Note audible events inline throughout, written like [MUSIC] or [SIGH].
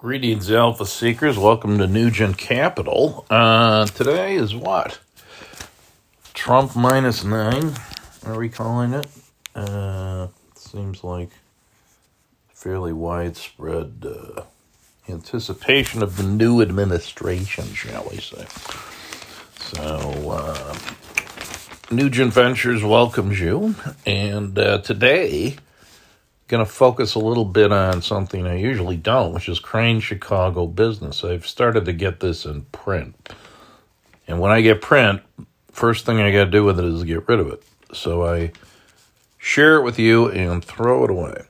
Greetings, Alpha Seekers. Welcome to Nugent Capital. Uh, today is what? Trump minus nine, are we calling it? Uh, seems like fairly widespread uh, anticipation of the new administration, shall we say. So, uh, Nugent Ventures welcomes you. And uh, today, going to focus a little bit on something I usually don't, which is Crain Chicago business. I've started to get this in print. And when I get print, first thing I got to do with it is get rid of it. So I share it with you and throw it away.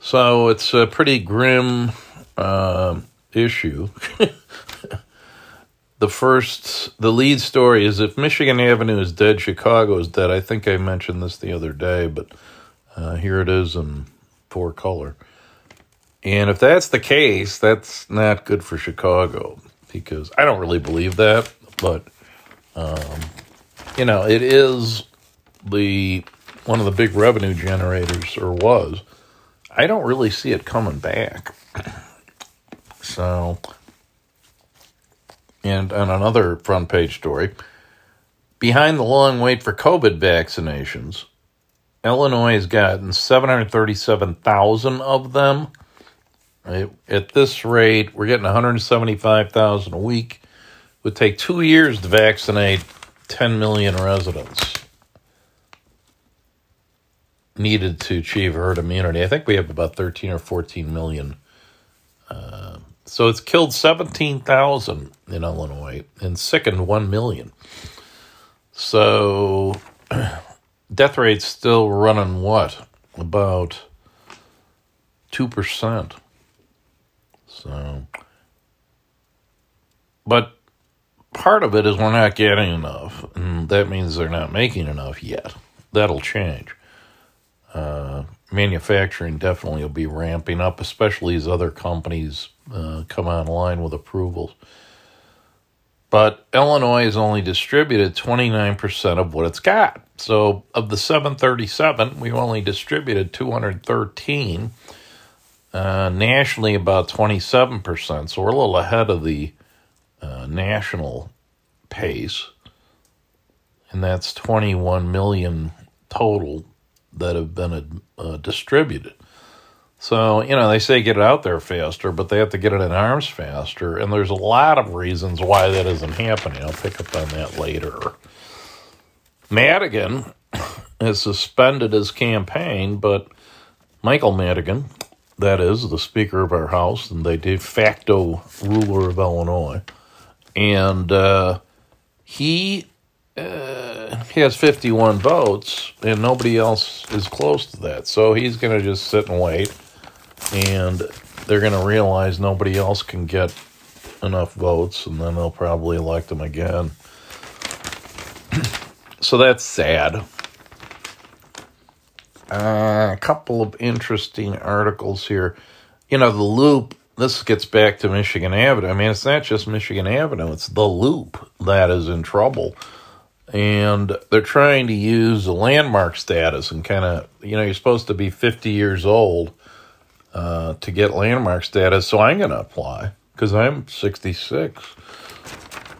So it's a pretty grim uh, issue. [LAUGHS] the first, the lead story is if Michigan Avenue is dead, Chicago is dead. I think I mentioned this the other day, but uh, here it is in four color. And if that's the case, that's not good for Chicago because I don't really believe that, but um, you know, it is the one of the big revenue generators or was. I don't really see it coming back. [CLEARS THROAT] So, and on another front page story, behind the long wait for COVID vaccinations, Illinois has gotten 737,000 of them. At this rate, we're getting 175,000 a week. It would take two years to vaccinate 10 million residents needed to achieve herd immunity. I think we have about 13 or 14 million. Uh, so it's killed 17,000 in Illinois and sickened 1 million. So [CLEARS THROAT] death rate's still running what? About 2%. So, but part of it is we're not getting enough, and that means they're not making enough yet. That'll change. Uh, manufacturing definitely will be ramping up, especially as other companies uh, come online with approvals. But Illinois has only distributed 29% of what it's got. So of the 737, we only distributed 213. Uh, nationally, about 27%. So we're a little ahead of the uh, national pace. And that's 21 million total that have been uh, distributed. So, you know, they say get it out there faster, but they have to get it in arms faster. And there's a lot of reasons why that isn't happening. I'll pick up on that later. Madigan [COUGHS] has suspended his campaign, but Michael Madigan, that is the Speaker of our House and the de facto ruler of Illinois, and uh, he uh, he has 51 votes, and nobody else is close to that. So he's going to just sit and wait and they're going to realize nobody else can get enough votes, and then they'll probably elect him again. [CLEARS THROAT] so that's sad. Uh, a couple of interesting articles here. You know, the loop, this gets back to Michigan Avenue. I mean, it's not just Michigan Avenue, it's the loop that is in trouble. And they're trying to use landmark status and kind of, you know, you're supposed to be 50 years old uh, to get landmark status, so I'm going to apply because I'm 66.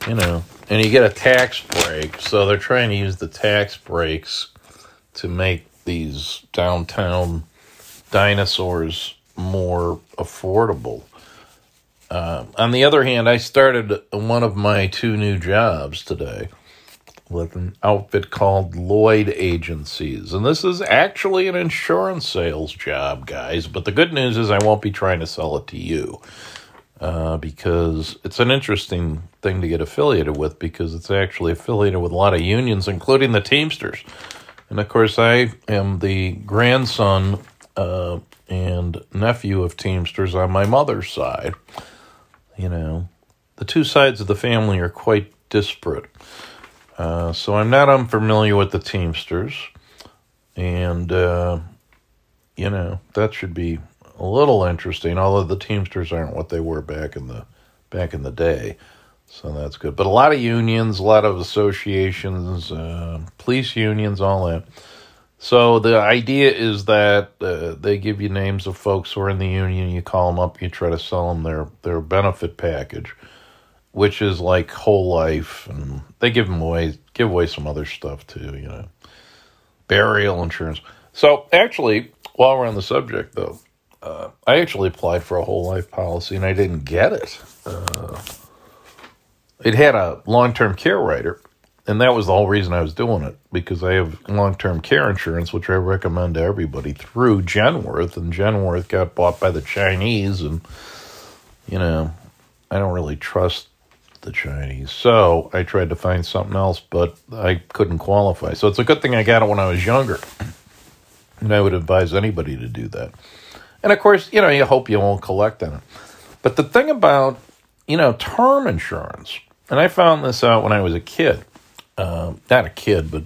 You know, and you get a tax break, so they're trying to use the tax breaks to make these downtown dinosaurs more affordable. Uh, on the other hand, I started one of my two new jobs today with an outfit called Lloyd Agencies. And this is actually an insurance sales job, guys. But the good news is I won't be trying to sell it to you uh, because it's an interesting thing to get affiliated with because it's actually affiliated with a lot of unions, including the Teamsters. And of course, I am the grandson uh, and nephew of Teamsters on my mother's side. You know, the two sides of the family are quite disparate. Uh, so I'm not unfamiliar with the Teamsters, and uh, you know that should be a little interesting. Although the Teamsters aren't what they were back in the back in the day, so that's good. But a lot of unions, a lot of associations, uh, police unions, all that. So the idea is that uh, they give you names of folks who are in the union. You call them up. You try to sell them their their benefit package, which is like whole life, and they give them away, give away some other stuff too. You know, burial insurance. So actually, while we're on the subject, though, uh, I actually applied for a whole life policy and I didn't get it. Uh, it had a long term care rider and that was the whole reason I was doing it because I have long term care insurance, which I recommend to everybody through Genworth, and Genworth got bought by the Chinese, and you know, I don't really trust the Chinese, so I tried to find something else, but I couldn't qualify. So it's a good thing I got it when I was younger, and I would advise anybody to do that. And of course, you know, you hope you won't collect on it. But the thing about you know term insurance, and I found this out when I was a kid uh, not a kid, but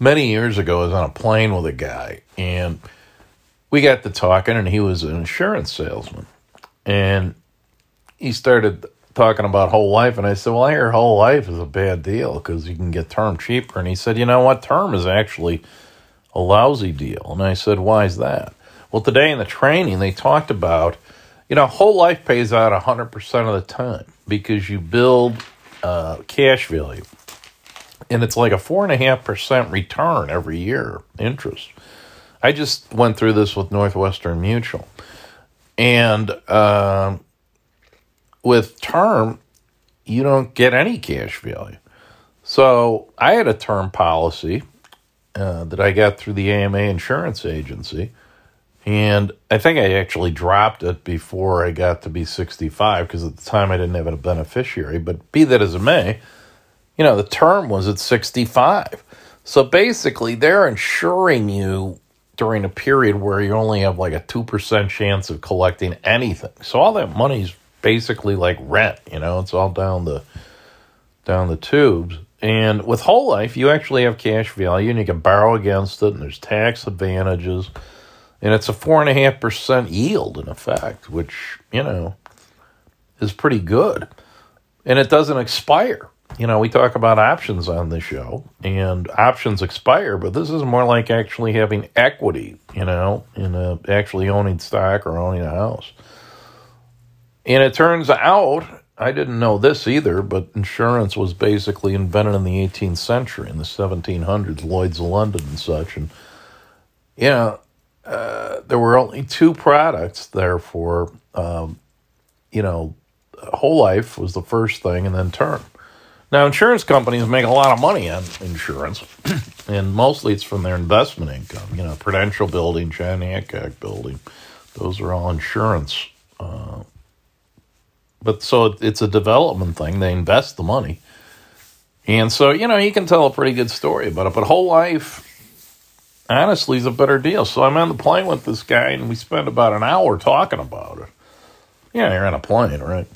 many years ago, I was on a plane with a guy, and we got to talking, and he was an insurance salesman, and he started talking about whole life, and I said, "Well, I hear whole life is a bad deal because you can get term cheaper." And he said, "You know what? Term is actually a lousy deal." And I said, "Why is that?" Well, today in the training, they talked about, you know, whole life pays out 100% of the time because you build uh, cash value and it's like a four and a half percent return every year interest. I just went through this with Northwestern Mutual, and uh, with term, you don't get any cash value. So I had a term policy uh, that I got through the AMA Insurance Agency. And I think I actually dropped it before I got to be 65 because at the time I didn't have a beneficiary. But be that as it may, you know, the term was at 65. So basically, they're insuring you during a period where you only have like a 2% chance of collecting anything. So all that money's basically like rent, you know, it's all down the down the tubes. And with whole life, you actually have cash value and you can borrow against it and there's tax advantages. And it's a four and a half percent yield in effect, which, you know, is pretty good. And it doesn't expire you know, we talk about options on the show, and options expire, but this is more like actually having equity, you know, in a, actually owning stock or owning a house. And it turns out, I didn't know this either, but insurance was basically invented in the 18th century, in the 1700s, Lloyd's of London and such. And, you know, uh, there were only two products, therefore, um, you know, whole life was the first thing, and then term. Now, insurance companies make a lot of money on insurance, [CLEARS THROAT] and mostly it's from their investment income. You know, Prudential Building, John Hancock Building, those are all insurance. Uh, but so it's a development thing. They invest the money. And so, you know, you can tell a pretty good story about it. But whole life, honestly, is a better deal. So I'm on the plane with this guy, and we spent about an hour talking about it. Yeah, you're on a plane, right?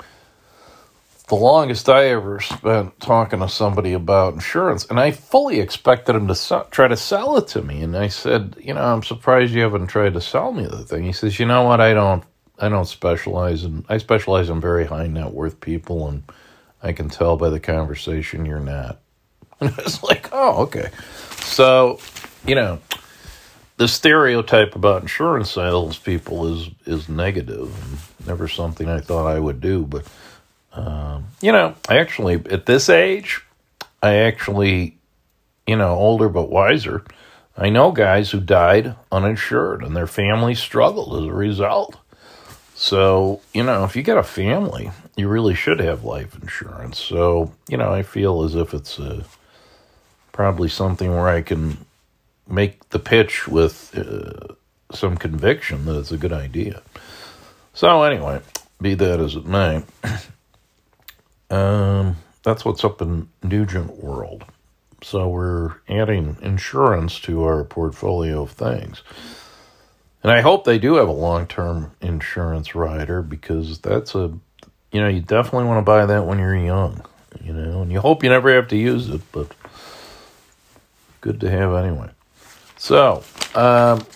the longest I ever spent talking to somebody about insurance, and I fully expected him to try to sell it to me. And I said, you know, I'm surprised you haven't tried to sell me the thing. He says, you know what, I don't, I don't specialize in, I specialize in very high net worth people, and I can tell by the conversation you're not. [LAUGHS] And I was like, oh, okay. So, you know, the stereotype about insurance sales people is is negative, and never something I thought I would do, but um, you know, I actually, at this age, I actually, you know, older but wiser, I know guys who died uninsured and their family struggled as a result. So, you know, if you get a family, you really should have life insurance. So, you know, I feel as if it's a, probably something where I can make the pitch with uh, some conviction that it's a good idea. So, anyway, be that as it may. [CLEARS THROAT] Um, that's what's up in Nugent World. So we're adding insurance to our portfolio of things. And I hope they do have a long term insurance rider because that's a, you know, you definitely want to buy that when you're young, you know, and you hope you never have to use it, but good to have anyway. So, um,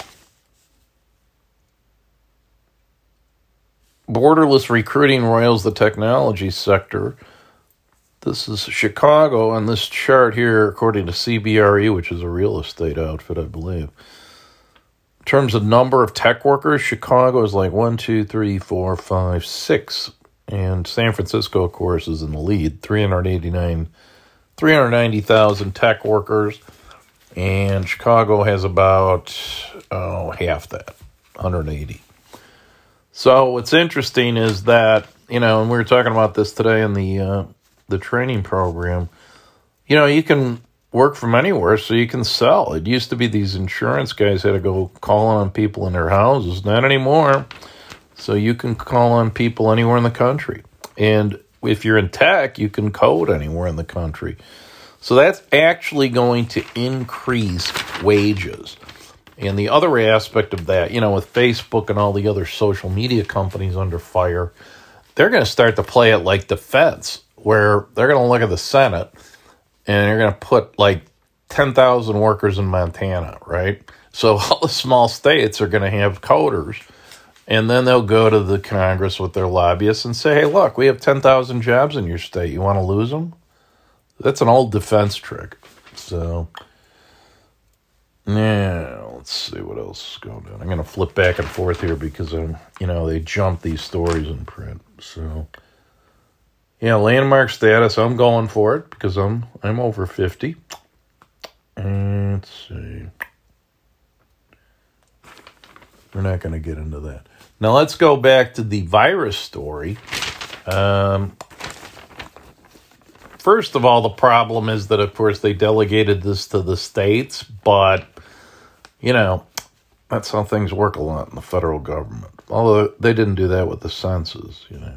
borderless recruiting roils the technology sector This is Chicago on this chart here, according to CBRE, which is a real estate outfit, I believe. Terms of number of tech workers, Chicago is like one, two, three, four, five, six. And San Francisco, of course, is in the lead 389, 390,000 tech workers. And Chicago has about oh, half that, 180. So what's interesting is that, you know, and we were talking about this today in the uh, the training program, you know, you can work from anywhere, so you can sell. It used to be these insurance guys had to go calling on people in their houses. Not anymore. So you can call on people anywhere in the country. And if you're in tech, you can code anywhere in the country. So that's actually going to increase wages. And the other aspect of that, you know, with Facebook and all the other social media companies under fire, they're going to start to play it like defense where they're going to look at the Senate and they're going to put like 10,000 workers in Montana, right? So [LAUGHS] all the small states are going to have coders. And then they'll go to the Congress with their lobbyists and say, hey, look, we have 10,000 jobs in your state. You want to lose them? That's an old defense trick. So, yeah, let's see what else is going on. I'm going to flip back and forth here because, I'm, you know, they jump these stories in print. So, yeah, landmark status. I'm going for it because I'm I'm over fifty. let's see. We're not going to get into that. Now let's go back to the virus story. Um, first of all, the problem is that, of course, they delegated this to the states, but you know that's how things work a lot in the federal government. Although they didn't do that with the census, you know.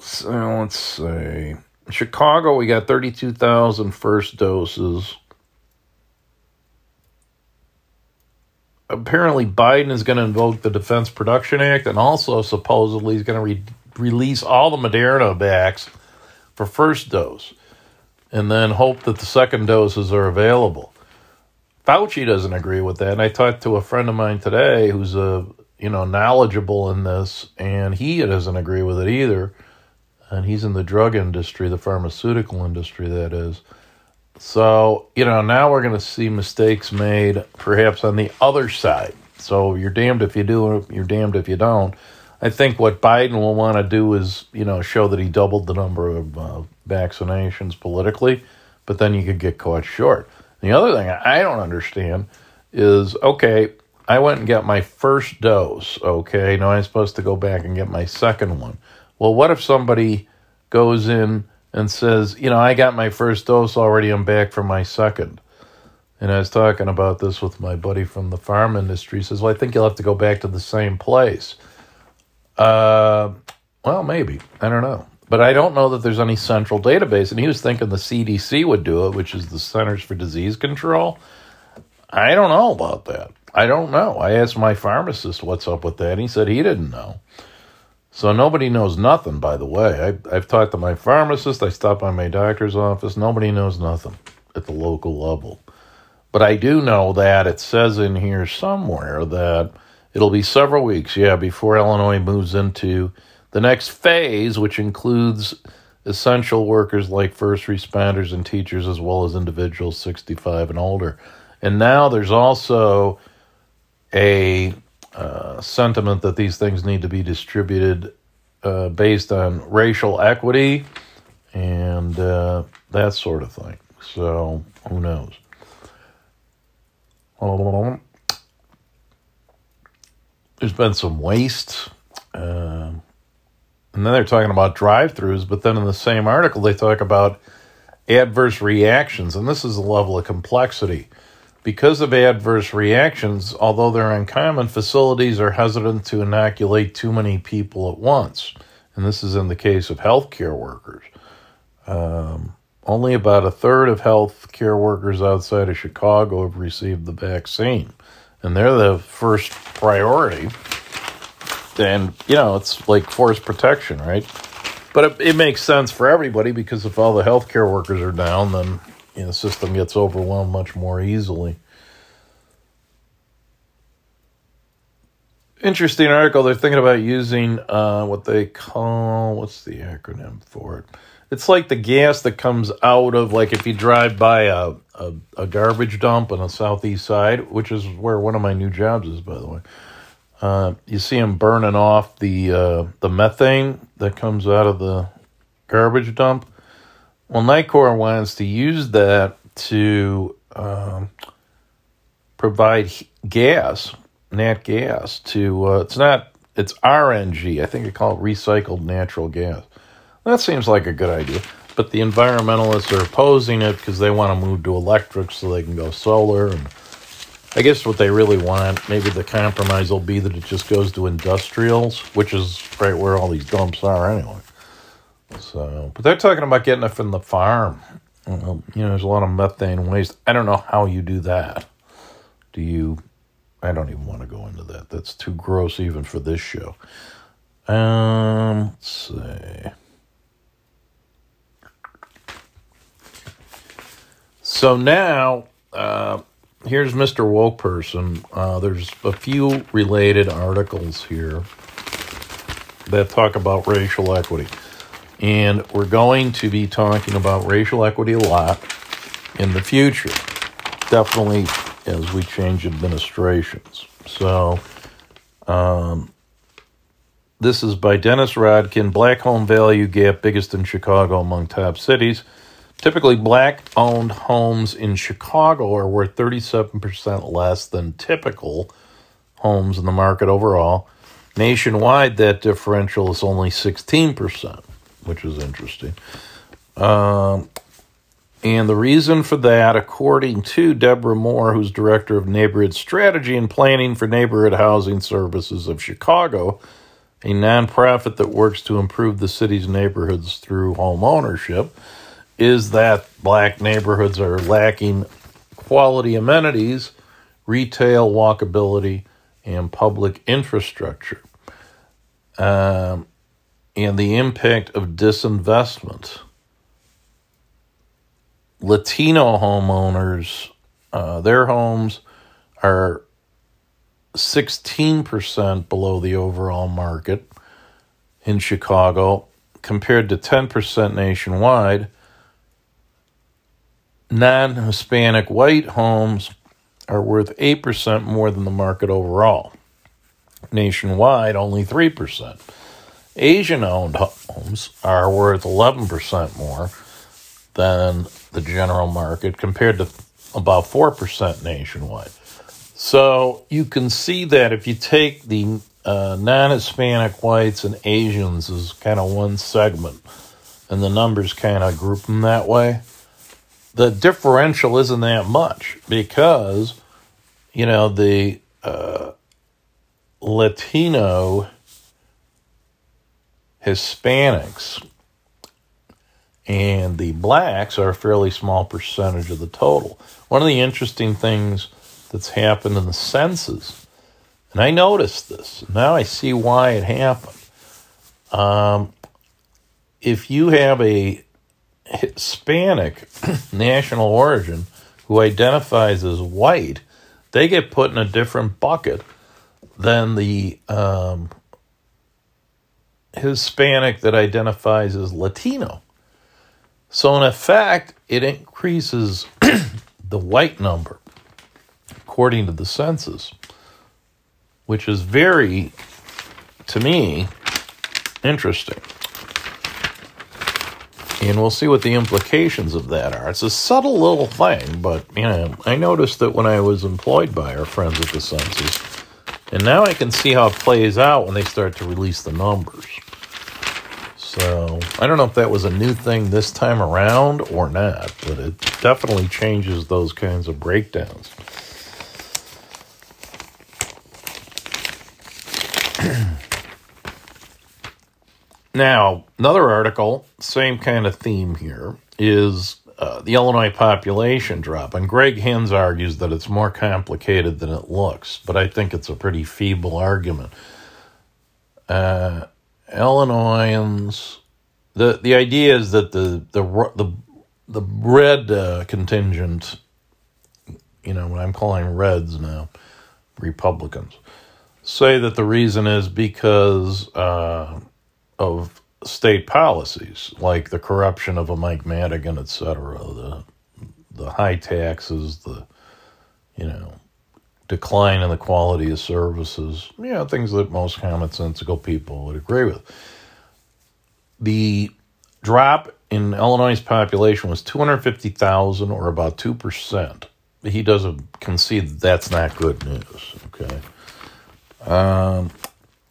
So let's see. Chicago, we got 32,000 first doses. Apparently, Biden is going to invoke the Defense Production Act and also supposedly he's going to re- release all the Moderna vax for first dose and then hope that the second doses are available. Fauci doesn't agree with that. And I talked to a friend of mine today who's a you know knowledgeable in this, and he doesn't agree with it either and he's in the drug industry, the pharmaceutical industry, that is. So, you know, now we're going to see mistakes made perhaps on the other side. So you're damned if you do, you're damned if you don't. I think what Biden will want to do is, you know, show that he doubled the number of uh, vaccinations politically, but then you could get caught short. The other thing I don't understand is okay, I went and got my first dose, okay, now I'm supposed to go back and get my second one. Well, what if somebody goes in and says, you know, I got my first dose already, I'm back for my second. And I was talking about this with my buddy from the farm industry. He says, well, I think you'll have to go back to the same place. Uh, well, maybe. I don't know. But I don't know that there's any central database. And he was thinking the CDC would do it, which is the Centers for Disease Control. I don't know about that. I don't know. I asked my pharmacist what's up with that, and he said he didn't know. So nobody knows nothing, by the way. I, I've talked to my pharmacist, I stopped by my doctor's office. Nobody knows nothing at the local level. But I do know that it says in here somewhere that it'll be several weeks, yeah, before Illinois moves into the next phase, which includes essential workers like first responders and teachers, as well as individuals 65 and older. And now there's also a uh, sentiment that these things need to be distributed uh, based on racial equity and uh, that sort of thing. So who knows? There's been some waste. Uh, and then they're talking about drive throughs, but then in the same article, they talk about adverse reactions. And this is a level of complexity. Because of adverse reactions, although they're uncommon, facilities are hesitant to inoculate too many people at once. And this is in the case of healthcare workers. Um, only about a third of healthcare workers outside of Chicago have received the vaccine. And they're the first priority. And, you know, it's like force protection, right? But it, it makes sense for everybody because if all the healthcare workers are down, then you know, the system gets overwhelmed much more easily. interesting article. They're thinking about using uh, what they call what's the acronym for it? It's like the gas that comes out of like if you drive by a a, a garbage dump on the southeast side, which is where one of my new jobs is, by the way. Uh, you see them burning off the uh, the methane that comes out of the garbage dump. Well, Nicor wants to use that to um, provide gas, nat gas to. Uh, it's not. It's RNG. I think they call it recycled natural gas. That seems like a good idea. But the environmentalists are opposing it because they want to move to electric so they can go solar. And I guess what they really want, maybe the compromise will be that it just goes to industrials, which is right where all these dumps are anyway. So, but they're talking about getting it from the farm. You know, there's a lot of methane waste. I don't know how you do that. Do you? I don't even want to go into that. That's too gross even for this show. Um, let's see. So now, uh, here's Mr. Woke Person. Uh, there's a few related articles here that talk about racial equity. And we're going to be talking about racial equity a lot in the future, definitely as we change administrations. So, um, this is by Dennis Rodkin Black Home Value Gap Biggest in Chicago Among Top Cities. Typically, black owned homes in Chicago are worth 37% less than typical homes in the market overall. Nationwide, that differential is only 16%, which is interesting. Um, and the reason for that, according to Deborah Moore, who's director of neighborhood strategy and planning for Neighborhood Housing Services of Chicago, a nonprofit that works to improve the city's neighborhoods through home ownership is that black neighborhoods are lacking quality amenities, retail walkability, and public infrastructure. Um, and the impact of disinvestment. Latino homeowners, uh, their homes are 16% below the overall market in Chicago, compared to 10% nationwide non Hispanic white homes are worth 8% more than the market overall. Nationwide, only 3%. Asian owned homes are worth 11% more than the general market compared to about 4% nationwide. So you can see that if you take the uh, non Hispanic whites and Asians as kind of one segment, and the numbers kind of group them that way, the differential isn't that much because, you know, the uh, Latino Hispanics and the blacks are a fairly small percentage of the total. One of the interesting things that's happened in the census, and I noticed this, now I see why it happened. Um, if you have a Hispanic [CLEARS THROAT] national origin who identifies as white, they get put in a different bucket than the um, Hispanic that identifies as Latino. So, in effect, it increases [CLEARS THROAT] the white number according to the census, which is very, to me, interesting and we'll see what the implications of that are. It's a subtle little thing, but you know, I noticed that when I was employed by our friends at the census, and now I can see how it plays out when they start to release the numbers. So I don't know if that was a new thing this time around or not, but it definitely changes those kinds of breakdowns. [CLEARS THROAT] Now, another article, same kind of theme here, is uh, the Illinois population drop. And Greg Hinz argues that it's more complicated than it looks, but I think it's a pretty feeble argument. Uh, Illinoisans, the the idea is that the the the the red uh, contingent, you know, what I'm calling reds now, Republicans, say that the reason is because uh, of state policies, like the corruption of a Mike Madigan, et cetera, the the high taxes, the you know decline in the quality of services, you know, things that most commonsensical people would agree with. The drop in Illinois' population was 250,000 or about 2%. He doesn't concede that that's not good news, okay? Um,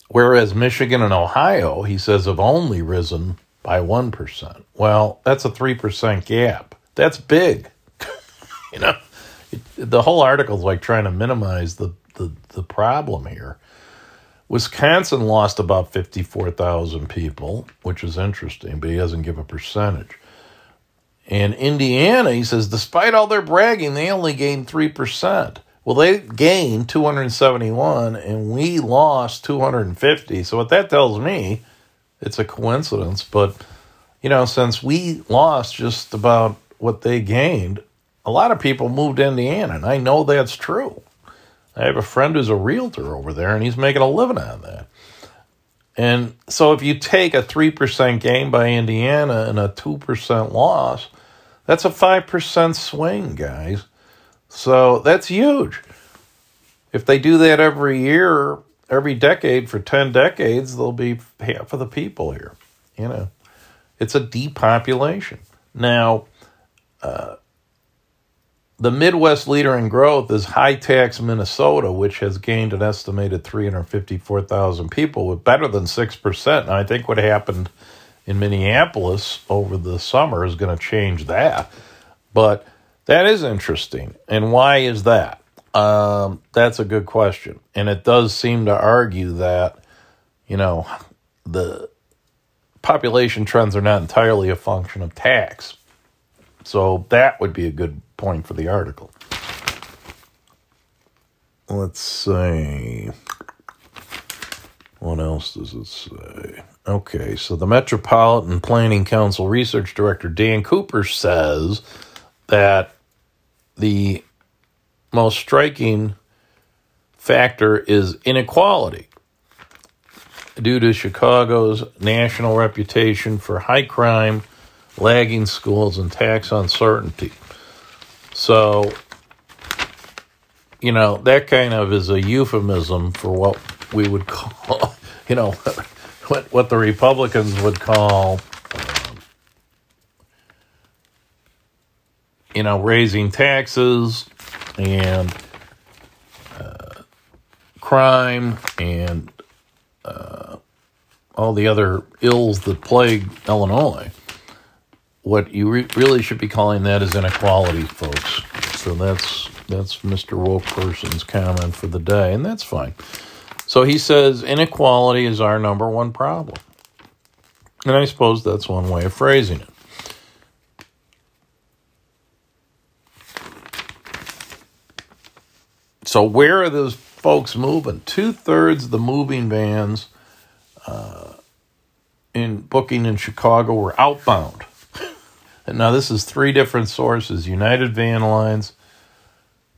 whereas Michigan and Ohio, he says, have only risen by 1%. Well, that's a 3% gap. That's big. [LAUGHS] you know, it, the whole article is like trying to minimize the, the, the problem here. Wisconsin lost about 54,000 people, which is interesting, but he doesn't give a percentage. And Indiana, he says, despite all their bragging, they only gained 3%. Well, they gained 271 and we lost 250. So, what that tells me, it's a coincidence, but you know, since we lost just about what they gained, a lot of people moved to Indiana, and I know that's true. I have a friend who's a realtor over there, and he's making a living on that. And so, if you take a 3% gain by Indiana and a 2% loss, that's a 5% swing, guys. So, that's huge. If they do that every year, every decade for 10 decades, there'll be half of the people here. You know, it's a depopulation. Now, uh, the Midwest leader in growth is high tax Minnesota, which has gained an estimated 354,000 people with better than 6%. And I think what happened in Minneapolis over the summer is going to change that. But that is interesting. And why is that? Um, that's a good question. And it does seem to argue that, you know, the population trends are not entirely a function of tax. So that would be a good point for the article. Let's see. What else does it say? Okay, so the Metropolitan Planning Council Research Director Dan Cooper says that the most striking factor is inequality due to Chicago's national reputation for high crime, lagging schools, and tax uncertainty. So, you know, that kind of is a euphemism for what we would call, [LAUGHS] you know, what, what the Republicans would call, um, you know, raising taxes and uh, crime and uh, all the other ills that plague Illinois what you re- really should be calling that is inequality, folks. So that's that's Mr. Woke Person's comment for the day, and that's fine. So he says inequality is our number one problem. And I suppose that's one way of phrasing it. So, where are those folks moving? Two thirds of the moving vans uh, in booking in Chicago were outbound. Now, this is three different sources United Van Lines,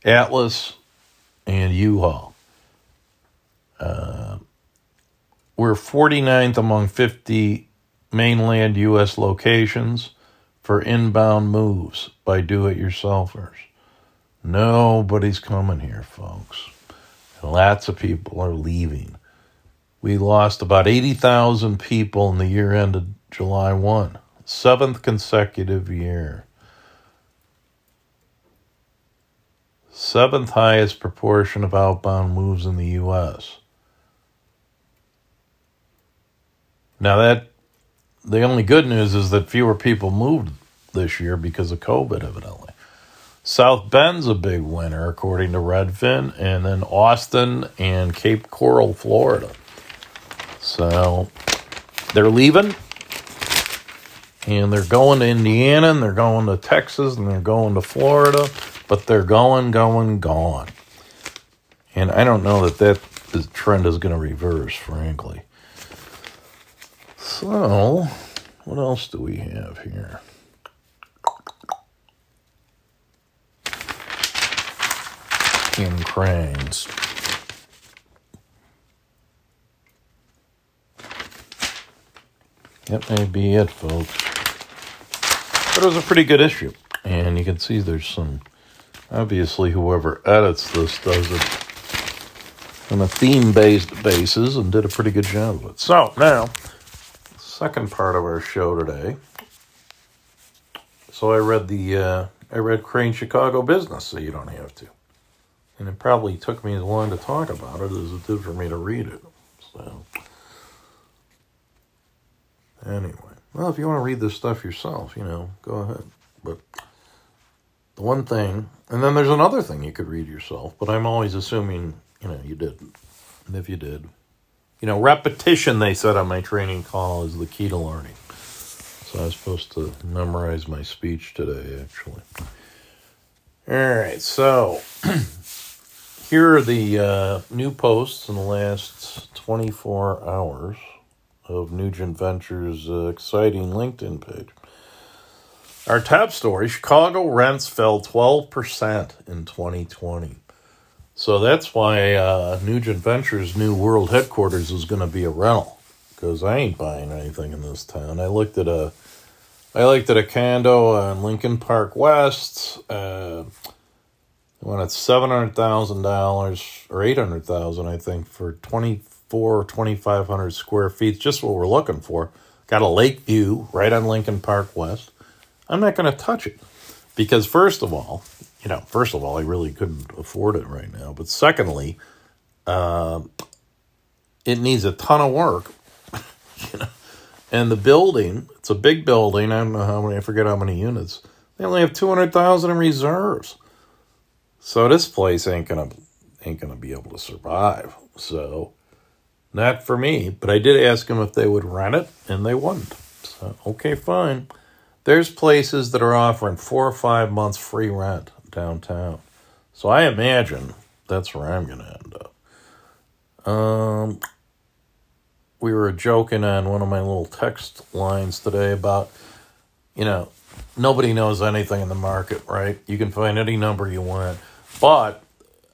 Atlas, and U Haul. Uh, we're 49th among 50 mainland U.S. locations for inbound moves by do it yourselfers. Nobody's coming here, folks. Lots of people are leaving. We lost about 80,000 people in the year ended July 1 seventh consecutive year. Seventh highest proportion of outbound moves in the U.S. Now, that the only good news is that fewer people moved this year because of COVID, evidently. South Bend's a big winner, according to Redfin, and then Austin and Cape Coral, Florida. So they're leaving and they're going to Indiana and they're going to Texas and they're going to Florida, but they're going, going, gone. And I don't know that that trend is going to reverse, frankly. So, what else do we have here? In Crain's. That may be it, folks. But it was a pretty good issue. And you can see there's some, obviously, whoever edits this does it on a theme based basis and did a pretty good job of it. So, now, second part of our show today. So I read the uh, I read Crain Chicago Business, so you don't have to. And it probably took me as long to talk about it as it did for me to read it. So anyway, well, if you want to read this stuff yourself, you know, go ahead. But the one thing, and then there's another thing you could read yourself, but I'm always assuming, you know, you didn't. And if you did, you know, repetition, they said on my training call, is the key to learning. So I was supposed to memorize my speech today, actually. All right, so [CLEARS THROAT] here are the uh, new posts in the last 24 hours of Nugent Ventures' uh, exciting LinkedIn page. Our top story Chicago rents fell 12% in 2020. So that's why uh, Nugent Ventures' new world headquarters is going to be a rental because I ain't buying anything in this town. I looked at a I looked at a condo on Lincoln Park West. Uh, when it's seven hundred thousand dollars or eight hundred thousand, I think, for twenty four twenty five hundred square feet, just what we're looking for. Got a lake view right on Lincoln Park West. I'm not going to touch it because, first of all, you know, first of all, I really couldn't afford it right now. But secondly, uh, it needs a ton of work. [LAUGHS] you know, and the building, it's a big building. I don't know how many, I forget how many units. They only have 200,000 in reserves. So this place ain't going to ain't going to be able to survive. So not for me, but I did ask them if they would rent it and they wouldn't. So okay, fine. There's places that are offering 4 or 5 months free rent downtown. So I imagine that's where I'm going to end up. Um we were joking on one of my little text lines today about, you know, nobody knows anything in the market, right? You can find any number you want. But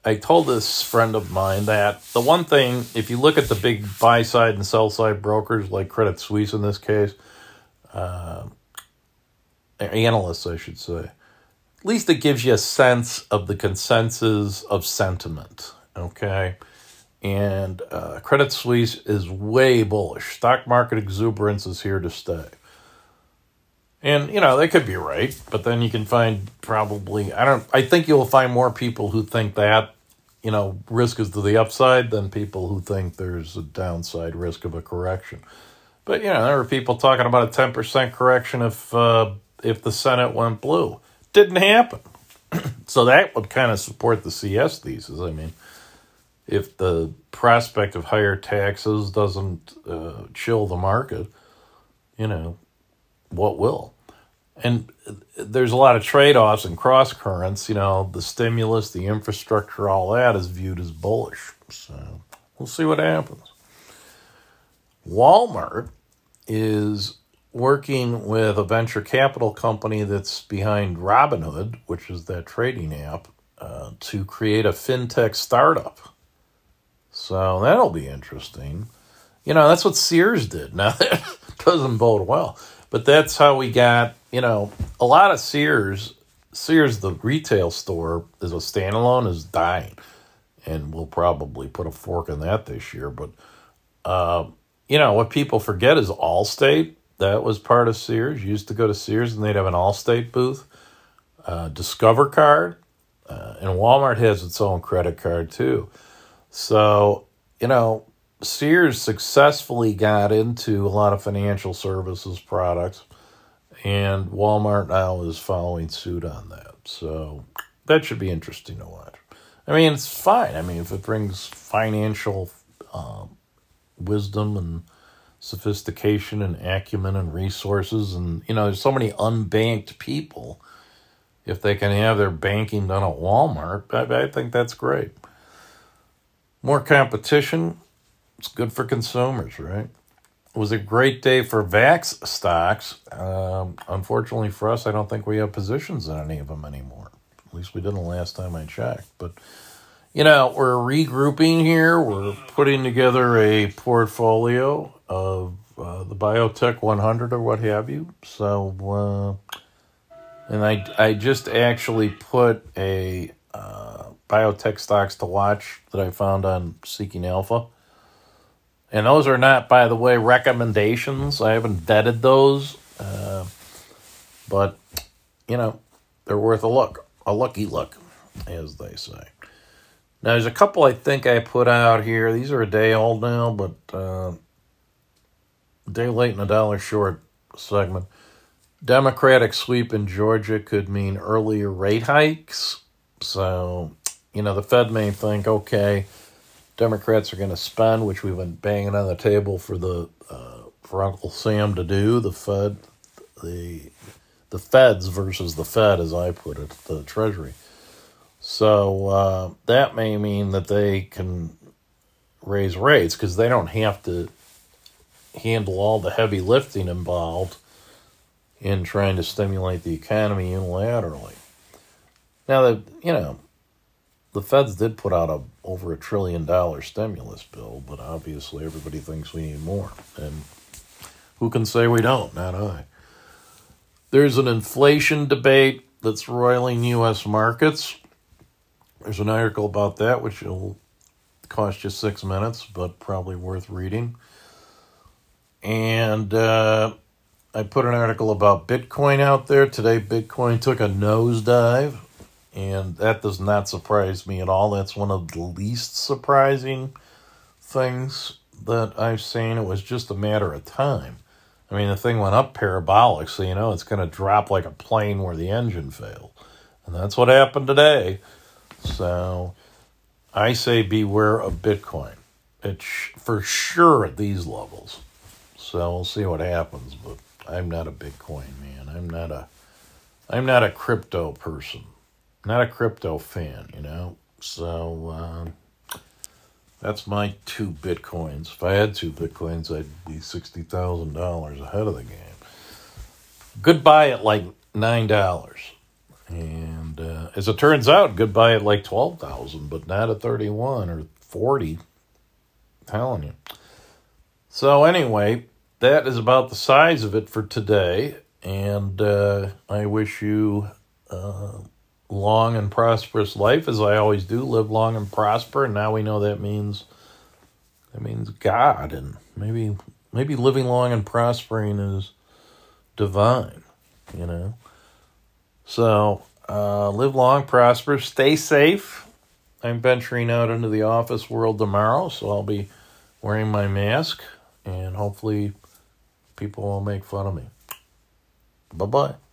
I told this friend of mine that the one thing, if you look at the big buy side and sell side brokers, like Credit Suisse in this case, uh, analysts, I should say, at least it gives you a sense of the consensus of sentiment. Okay and uh, Credit Suisse is way bullish. Stock market exuberance is here to stay. And you know they could be right, but then you can find probably I don't I think you'll find more people who think that you know risk is to the upside than people who think there's a downside risk of a correction. But you know there were people talking about a ten percent correction if uh, if the Senate went blue. Didn't happen, [CLEARS THROAT] so that would kind of support the CS thesis. I mean if the prospect of higher taxes doesn't uh, chill the market, you know, what will? And there's a lot of trade offs and cross currents. You know, the stimulus, the infrastructure, all that is viewed as bullish. So we'll see what happens. Walmart is working with a venture capital company that's behind Robinhood, which is that trading app, uh, to create a fintech startup. So that'll be interesting. You know, that's what Sears did. Now [LAUGHS] that doesn't bode well, but that's how we got. You know, a lot of Sears, Sears, the retail store, is a standalone, is dying, and we'll probably put a fork in that this year. But uh, you know what people forget is Allstate. That was part of Sears. You used to go to Sears and they'd have an Allstate booth, uh, Discover card, uh, and Walmart has its own credit card too. So, you know, Sears successfully got into a lot of financial services products, and Walmart now is following suit on that. So that should be interesting to watch. I mean, it's fine. I mean, if it brings financial um, wisdom and sophistication and acumen and resources, and you know, there's so many unbanked people. If they can have their banking done at Walmart, I, I think that's great. More competition, it's good for consumers, right? It was a great day for VAX stocks. Um, unfortunately for us, I don't think we have positions in any of them anymore. At least we didn't last time I checked. But, you know, we're regrouping here. We're putting together a portfolio of uh, the Biotech 100 or what have you. So, uh, and I I just actually put a uh, biotech stocks to watch that I found on Seeking Alpha. And those are not, by the way, recommendations. I haven't vetted those. Uh, but, you know, they're worth a look, a lucky look, as they say. Now, there's a couple I think I put out here. These are a day old now, but uh, day late and a dollar short segment. Democratic sweep in Georgia could mean earlier rate hikes. So, you know, the Fed may think, okay, Democrats are going to spend, which we've been banging on the table for the uh, for Uncle Sam to do. The Fed, the the Feds versus the Fed, as I put it, the Treasury. So uh, that may mean that they can raise rates because they don't have to handle all the heavy lifting involved in trying to stimulate the economy unilaterally. Now that you know, the feds did put out a over a trillion dollar stimulus bill, but obviously everybody thinks we need more, and who can say we don't? Not I. There's an inflation debate that's roiling U.S. markets. There's an article about that, which will cost you six minutes, but probably worth reading. And uh, I put an article about Bitcoin out there today. Bitcoin took a nosedive and that does not surprise me at all. That's one of the least surprising things that I've seen. It was just a matter of time. I mean, the thing went up parabolic, so you know it's going to drop like a plane where the engine failed. And that's what happened today. So I say beware of Bitcoin. It's for sure at these levels. So we'll see what happens, but I'm not a Bitcoin man. I'm not a I'm not a crypto person not a crypto fan, you know. So uh, that's my two bitcoins. If I had two bitcoins, I'd be sixty thousand dollars ahead of the game. Goodbye at like nine dollars, and uh, as it turns out, goodbye at like twelve thousand, but not at thirty-one or forty. I'm telling you. So anyway, that is about the size of it for today, and uh, I wish you. Uh, long and prosperous life, as I always do, live long and prosper. And now we know that means that means God, and maybe maybe living long and prospering is divine, you know. So uh, live long, prosper, stay safe. I'm venturing out into the office world tomorrow, so I'll be wearing my mask, and hopefully, people won't make fun of me. Bye bye.